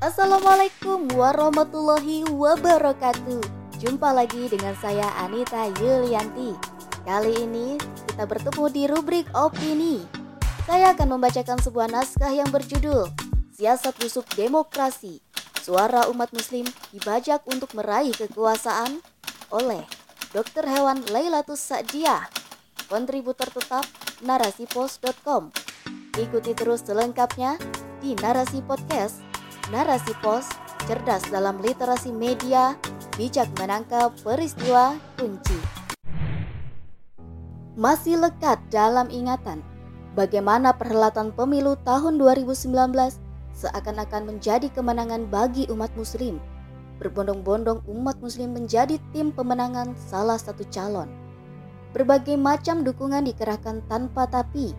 Assalamualaikum warahmatullahi wabarakatuh. Jumpa lagi dengan saya Anita Yulianti. Kali ini kita bertemu di rubrik opini. Saya akan membacakan sebuah naskah yang berjudul Siasat Busuk Demokrasi Suara umat muslim dibajak untuk meraih kekuasaan oleh Dr. Hewan Lailatus Sa'diah Kontributor tetap narasipos.com Ikuti terus selengkapnya di Narasi Podcast Narasi Pos, cerdas dalam literasi media, bijak menangkap peristiwa kunci. Masih lekat dalam ingatan, bagaimana perhelatan pemilu tahun 2019 seakan-akan menjadi kemenangan bagi umat muslim. Berbondong-bondong umat muslim menjadi tim pemenangan salah satu calon. Berbagai macam dukungan dikerahkan tanpa tapi,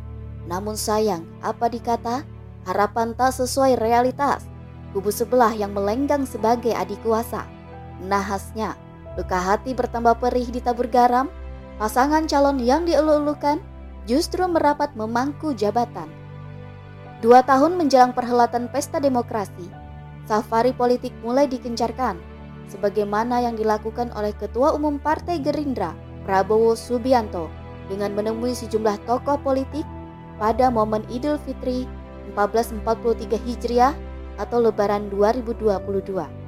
namun sayang apa dikata, harapan tak sesuai realitas kubu sebelah yang melenggang sebagai adik kuasa. Nahasnya, luka hati bertambah perih di tabur garam, pasangan calon yang dielu-elukan justru merapat memangku jabatan. Dua tahun menjelang perhelatan pesta demokrasi, safari politik mulai dikencarkan, sebagaimana yang dilakukan oleh Ketua Umum Partai Gerindra, Prabowo Subianto, dengan menemui sejumlah tokoh politik pada momen Idul Fitri 1443 Hijriah atau Lebaran 2022.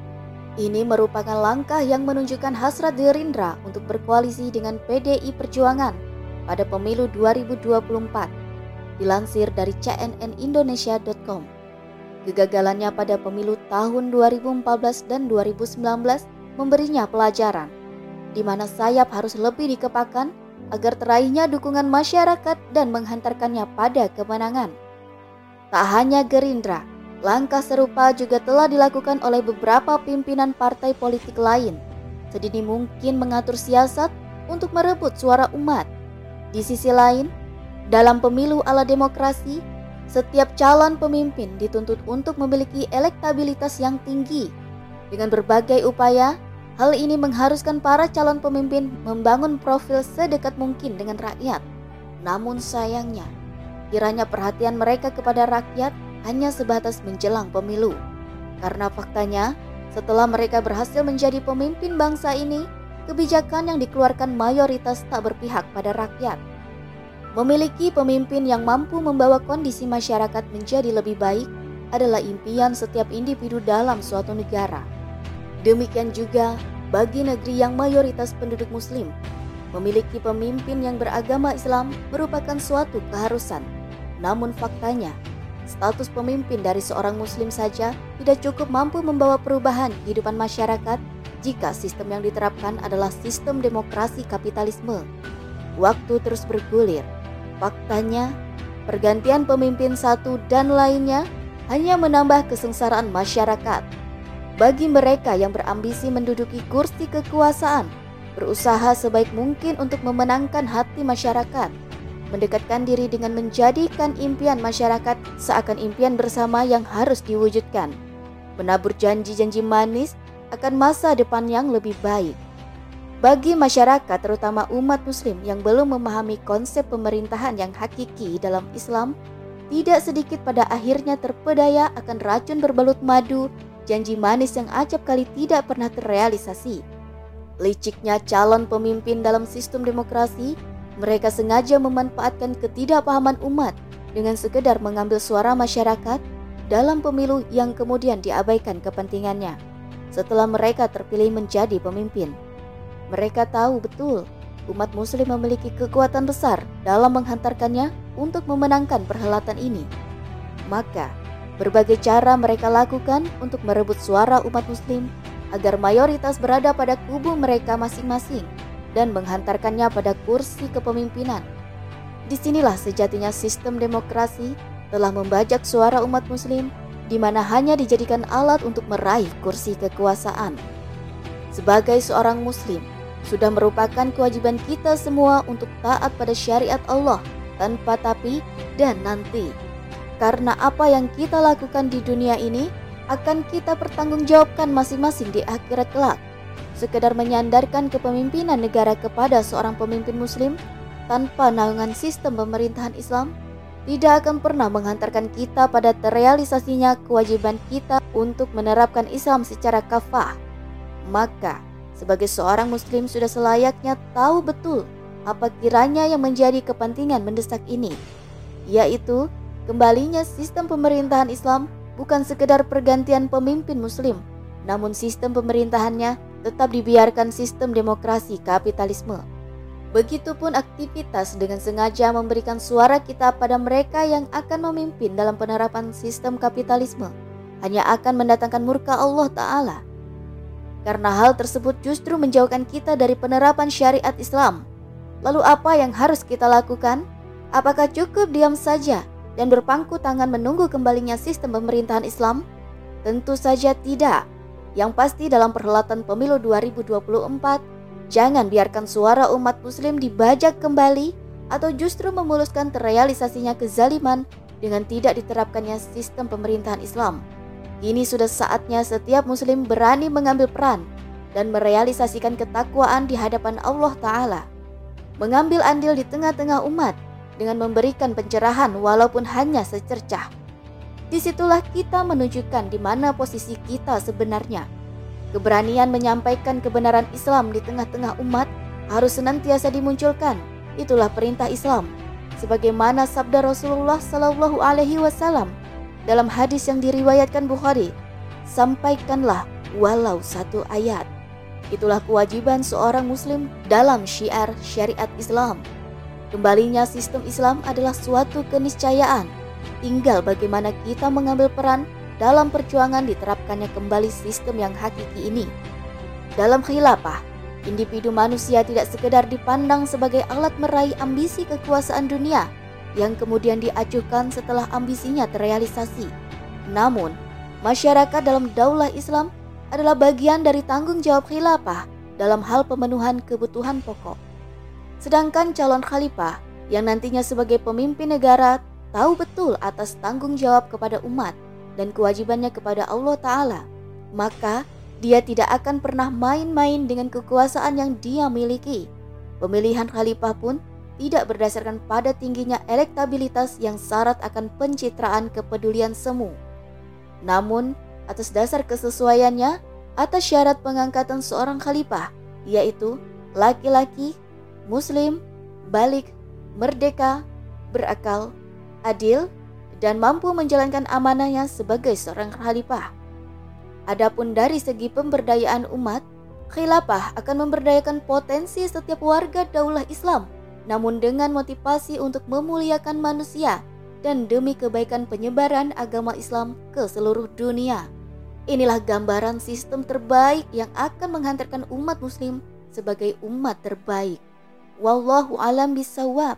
Ini merupakan langkah yang menunjukkan hasrat Gerindra untuk berkoalisi dengan PDI Perjuangan pada pemilu 2024. Dilansir dari cnnindonesia.com. Kegagalannya pada pemilu tahun 2014 dan 2019 memberinya pelajaran, di mana sayap harus lebih dikepakan agar teraihnya dukungan masyarakat dan menghantarkannya pada kemenangan. Tak hanya Gerindra, Langkah serupa juga telah dilakukan oleh beberapa pimpinan partai politik lain, sedini mungkin mengatur siasat untuk merebut suara umat. Di sisi lain, dalam pemilu ala demokrasi, setiap calon pemimpin dituntut untuk memiliki elektabilitas yang tinggi. Dengan berbagai upaya, hal ini mengharuskan para calon pemimpin membangun profil sedekat mungkin dengan rakyat. Namun sayangnya, kiranya perhatian mereka kepada rakyat hanya sebatas menjelang pemilu. Karena faktanya, setelah mereka berhasil menjadi pemimpin bangsa ini, kebijakan yang dikeluarkan mayoritas tak berpihak pada rakyat. Memiliki pemimpin yang mampu membawa kondisi masyarakat menjadi lebih baik adalah impian setiap individu dalam suatu negara. Demikian juga bagi negeri yang mayoritas penduduk muslim, memiliki pemimpin yang beragama Islam merupakan suatu keharusan. Namun faktanya, Status pemimpin dari seorang muslim saja tidak cukup mampu membawa perubahan kehidupan masyarakat jika sistem yang diterapkan adalah sistem demokrasi kapitalisme. Waktu terus bergulir. Faktanya, pergantian pemimpin satu dan lainnya hanya menambah kesengsaraan masyarakat. Bagi mereka yang berambisi menduduki kursi kekuasaan, berusaha sebaik mungkin untuk memenangkan hati masyarakat mendekatkan diri dengan menjadikan impian masyarakat seakan impian bersama yang harus diwujudkan, menabur janji-janji manis akan masa depan yang lebih baik. Bagi masyarakat, terutama umat Muslim yang belum memahami konsep pemerintahan yang hakiki dalam Islam, tidak sedikit pada akhirnya terpedaya akan racun berbalut madu, janji manis yang acap kali tidak pernah terrealisasi. Liciknya calon pemimpin dalam sistem demokrasi mereka sengaja memanfaatkan ketidakpahaman umat dengan sekedar mengambil suara masyarakat dalam pemilu yang kemudian diabaikan kepentingannya setelah mereka terpilih menjadi pemimpin. Mereka tahu betul umat muslim memiliki kekuatan besar dalam menghantarkannya untuk memenangkan perhelatan ini. Maka, berbagai cara mereka lakukan untuk merebut suara umat muslim agar mayoritas berada pada kubu mereka masing-masing dan menghantarkannya pada kursi kepemimpinan. Di sinilah sejatinya sistem demokrasi telah membajak suara umat muslim di mana hanya dijadikan alat untuk meraih kursi kekuasaan. Sebagai seorang muslim, sudah merupakan kewajiban kita semua untuk taat pada syariat Allah tanpa tapi dan nanti. Karena apa yang kita lakukan di dunia ini akan kita pertanggungjawabkan masing-masing di akhirat kelak sekedar menyandarkan kepemimpinan negara kepada seorang pemimpin muslim tanpa naungan sistem pemerintahan Islam tidak akan pernah menghantarkan kita pada terrealisasinya kewajiban kita untuk menerapkan Islam secara kafah. Maka, sebagai seorang muslim sudah selayaknya tahu betul apa kiranya yang menjadi kepentingan mendesak ini, yaitu kembalinya sistem pemerintahan Islam bukan sekedar pergantian pemimpin muslim, namun sistem pemerintahannya tetap dibiarkan sistem demokrasi kapitalisme. Begitupun aktivitas dengan sengaja memberikan suara kita pada mereka yang akan memimpin dalam penerapan sistem kapitalisme hanya akan mendatangkan murka Allah Ta'ala. Karena hal tersebut justru menjauhkan kita dari penerapan syariat Islam. Lalu apa yang harus kita lakukan? Apakah cukup diam saja dan berpangku tangan menunggu kembalinya sistem pemerintahan Islam? Tentu saja tidak. Yang pasti dalam perhelatan pemilu 2024 Jangan biarkan suara umat muslim dibajak kembali atau justru memuluskan terrealisasinya kezaliman dengan tidak diterapkannya sistem pemerintahan Islam. Kini sudah saatnya setiap muslim berani mengambil peran dan merealisasikan ketakwaan di hadapan Allah Ta'ala. Mengambil andil di tengah-tengah umat dengan memberikan pencerahan walaupun hanya secercah. Di situlah kita menunjukkan di mana posisi kita sebenarnya Keberanian menyampaikan kebenaran Islam di tengah-tengah umat harus senantiasa dimunculkan. Itulah perintah Islam. Sebagaimana sabda Rasulullah Shallallahu Alaihi Wasallam dalam hadis yang diriwayatkan Bukhari, sampaikanlah walau satu ayat. Itulah kewajiban seorang Muslim dalam syiar syariat Islam. Kembalinya sistem Islam adalah suatu keniscayaan. Tinggal bagaimana kita mengambil peran dalam perjuangan diterapkannya kembali sistem yang hakiki ini. Dalam khilafah, individu manusia tidak sekedar dipandang sebagai alat meraih ambisi kekuasaan dunia yang kemudian diajukan setelah ambisinya terrealisasi. Namun, masyarakat dalam daulah Islam adalah bagian dari tanggung jawab khilafah dalam hal pemenuhan kebutuhan pokok. Sedangkan calon khalifah yang nantinya sebagai pemimpin negara tahu betul atas tanggung jawab kepada umat dan kewajibannya kepada Allah Ta'ala, maka dia tidak akan pernah main-main dengan kekuasaan yang dia miliki. Pemilihan khalifah pun tidak berdasarkan pada tingginya elektabilitas yang syarat akan pencitraan kepedulian semu. Namun, atas dasar kesesuaiannya atas syarat pengangkatan seorang khalifah, yaitu laki-laki, muslim, balik, merdeka, berakal, adil, dan mampu menjalankan amanahnya sebagai seorang khalifah. Adapun dari segi pemberdayaan umat, khilafah akan memberdayakan potensi setiap warga daulah Islam, namun dengan motivasi untuk memuliakan manusia dan demi kebaikan penyebaran agama Islam ke seluruh dunia. Inilah gambaran sistem terbaik yang akan menghantarkan umat muslim sebagai umat terbaik. Wallahu alam bisawab.